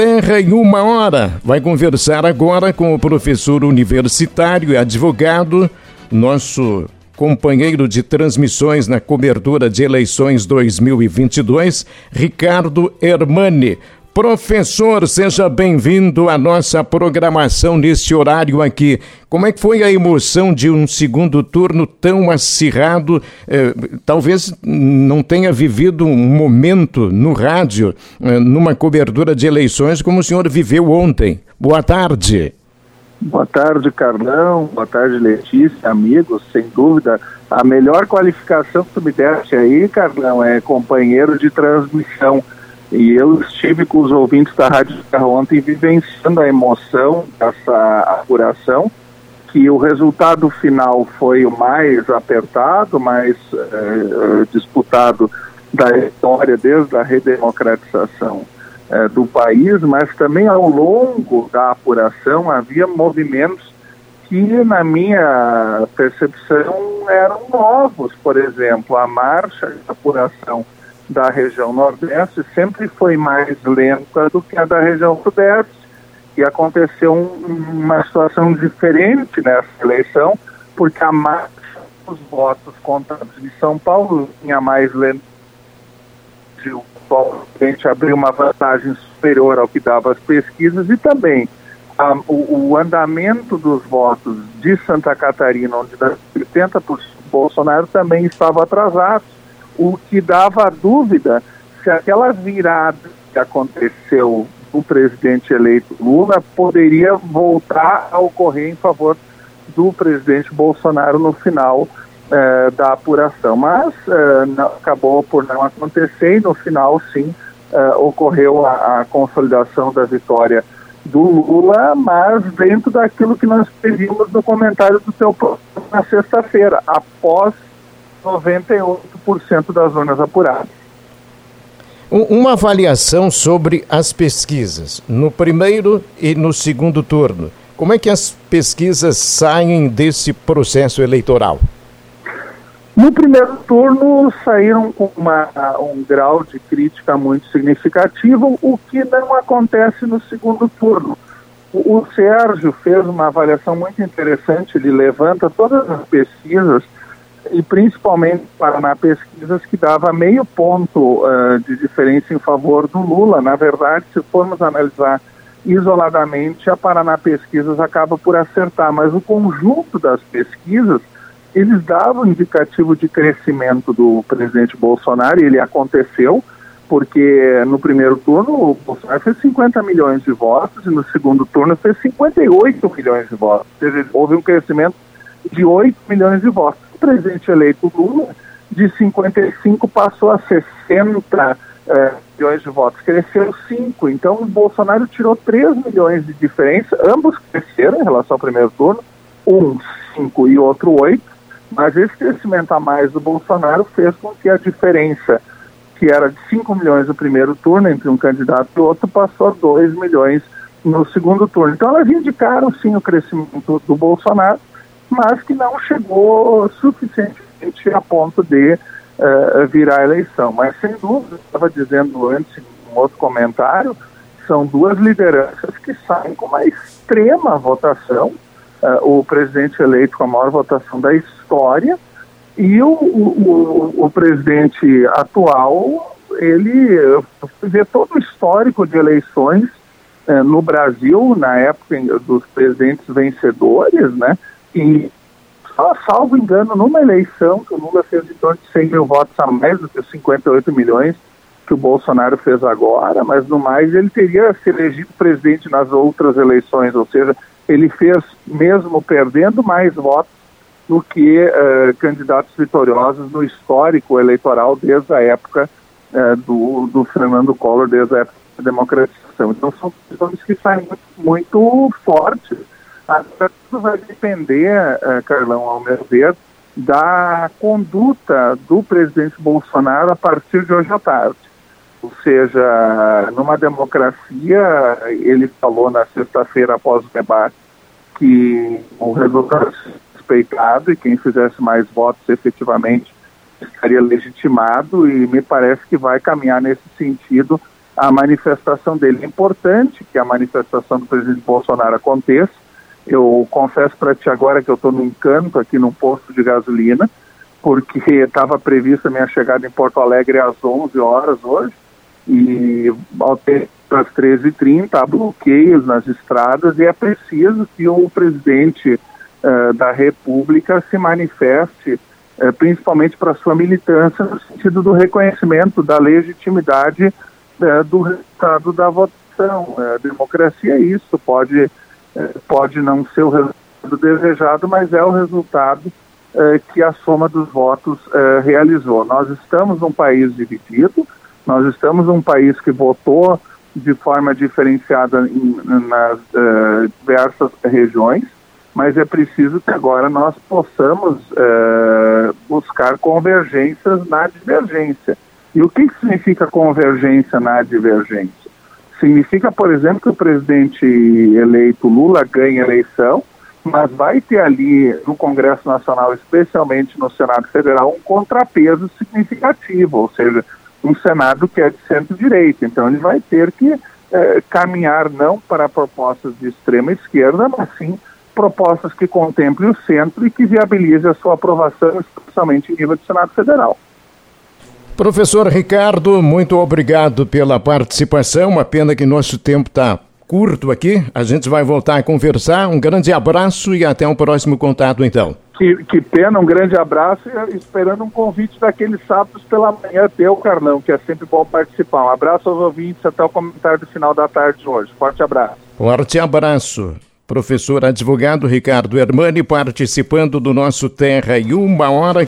Terra em uma hora. Vai conversar agora com o professor universitário e advogado, nosso companheiro de transmissões na cobertura de eleições 2022, Ricardo Hermani. Professor, seja bem-vindo à nossa programação nesse horário aqui. Como é que foi a emoção de um segundo turno tão acirrado? Eh, talvez não tenha vivido um momento no rádio, eh, numa cobertura de eleições, como o senhor viveu ontem. Boa tarde. Boa tarde, Carlão. Boa tarde, Letícia, amigos. Sem dúvida, a melhor qualificação que tu me deste aí, Carlão, é companheiro de transmissão e eu estive com os ouvintes da Rádio Terra ontem vivenciando a emoção dessa apuração, que o resultado final foi o mais apertado, mais eh, disputado da história desde a redemocratização eh, do país, mas também ao longo da apuração havia movimentos que, na minha percepção, eram novos. Por exemplo, a marcha de apuração da região Nordeste sempre foi mais lenta do que a da região Sudeste. E aconteceu um, uma situação diferente nessa eleição, porque a marcha dos votos contados em São Paulo tinha mais lenta. O presidente abriu uma vantagem superior ao que dava as pesquisas e também o, o, andamento dos votos de Santa Catarina, onde dá 80% Bolsonaro, também estava atrasado o que dava dúvida se aquela virada que aconteceu do presidente eleito Lula poderia voltar a ocorrer em favor do presidente Bolsonaro no final eh, da apuração. Mas eh, não, acabou por não acontecer e no final, sim, eh, ocorreu a, a, consolidação da vitória do Lula, mas dentro daquilo que nós pedimos no comentário do seu na sexta-feira, após 98% das zonas apuradas. Uma avaliação sobre as pesquisas, no primeiro e no segundo turno. Como é que as pesquisas saem desse processo eleitoral? No primeiro turno saíram com uma, um grau de crítica muito significativo, o que não acontece no segundo turno. O, o Sérgio fez uma avaliação muito interessante, ele levanta todas as pesquisas e principalmente Paraná Pesquisas, que dava meio ponto uh, de diferença em favor do Lula. Na verdade, se formos analisar isoladamente, a Paraná Pesquisas acaba por acertar, mas o conjunto das pesquisas, eles davam indicativo de crescimento do presidente Bolsonaro, e ele aconteceu, porque no primeiro turno o Bolsonaro fez 50 milhões de votos e no segundo turno fez 58 milhões de votos. Ou seja, houve um crescimento de 8 milhões de votos presidente eleito Lula, de 55 passou a 60 é, milhões de votos, cresceu 5. Então o Bolsonaro tirou 3 milhões de diferença, ambos cresceram em relação ao primeiro turno, um 5 e outro 8, mas esse crescimento a mais do Bolsonaro fez com que a diferença, que era de 5 milhões no primeiro turno entre um candidato e outro, passou a 2 milhões no segundo turno. Então elas indicaram sim o crescimento do Bolsonaro, mas que não chegou suficientemente a ponto de uh, virar a eleição. Mas, sem dúvida, estava dizendo antes, em um outro comentário, são duas lideranças que saem com uma extrema votação. Uh, o presidente eleito com a maior votação da história e o, o, o, o presidente atual, ele vê todo o histórico de eleições no Brasil, na época dos presidentes vencedores, né? E, só, salvo engano, numa eleição que o Lula fez em torno de 100 mil votos a mais do que os 58 milhões que o Bolsonaro fez agora, mas no mais ele teria se elegido presidente nas outras eleições, ou seja, ele fez, mesmo perdendo, mais votos do que uh, candidatos vitoriosos no histórico eleitoral desde a época uh, do, do Fernando Collor, desde a época da democratização. Então são questões que saem muito, muito fortes tudo vai depender, uh, Carlão, ao meu ver, da conduta do presidente Bolsonaro a partir de hoje à tarde. Ou seja, numa democracia, ele falou na sexta-feira após o debate que o resultado respeitado e quem fizesse mais votos efetivamente estaria legitimado e me parece que vai caminhar nesse sentido a manifestação dele. É importante que a manifestação do presidente Bolsonaro aconteça. Eu confesso para ti agora que eu estou num canto aqui num posto de gasolina, porque estava prevista a minha chegada em Porto Alegre às 11 horas hoje, e ter às 13h30 há bloqueios nas estradas e é preciso que o presidente uh, da República se manifeste, uh, principalmente para sua militância, no sentido do reconhecimento da legitimidade uh, do resultado da votação. Democracia é isso, pode, pode não ser o resultado desejado, mas é o resultado que a soma dos votos realizou. Nós estamos num país dividido, nós estamos num país que votou de forma diferenciada em, nas diversas regiões, mas é preciso que agora nós possamos buscar convergências na divergência. E o que significa convergência na divergência? Significa, por exemplo, que o presidente eleito Lula ganha eleição, mas vai ter ali no Congresso Nacional, especialmente no Senado Federal, um contrapeso significativo, ou seja, um Senado que é de centro-direita. Então ele vai ter que eh, caminhar não para propostas de extrema esquerda, mas sim propostas que contemplem o centro e que viabilizem a sua aprovação, especialmente em nível de Senado Federal. Professor Ricardo, muito obrigado pela participação. Uma pena que nosso tempo está curto aqui. A gente vai voltar a conversar. Um grande abraço e até um próximo contato, então. Que, que pena, um grande abraço e esperando um convite daqueles sábados pela manhã teu, Carlão, que é sempre bom participar. Um abraço aos ouvintes, até o comentário do final da tarde de hoje. Forte abraço. Forte abraço. Professor advogado Ricardo Hermani participando do nosso Terra em uma hora.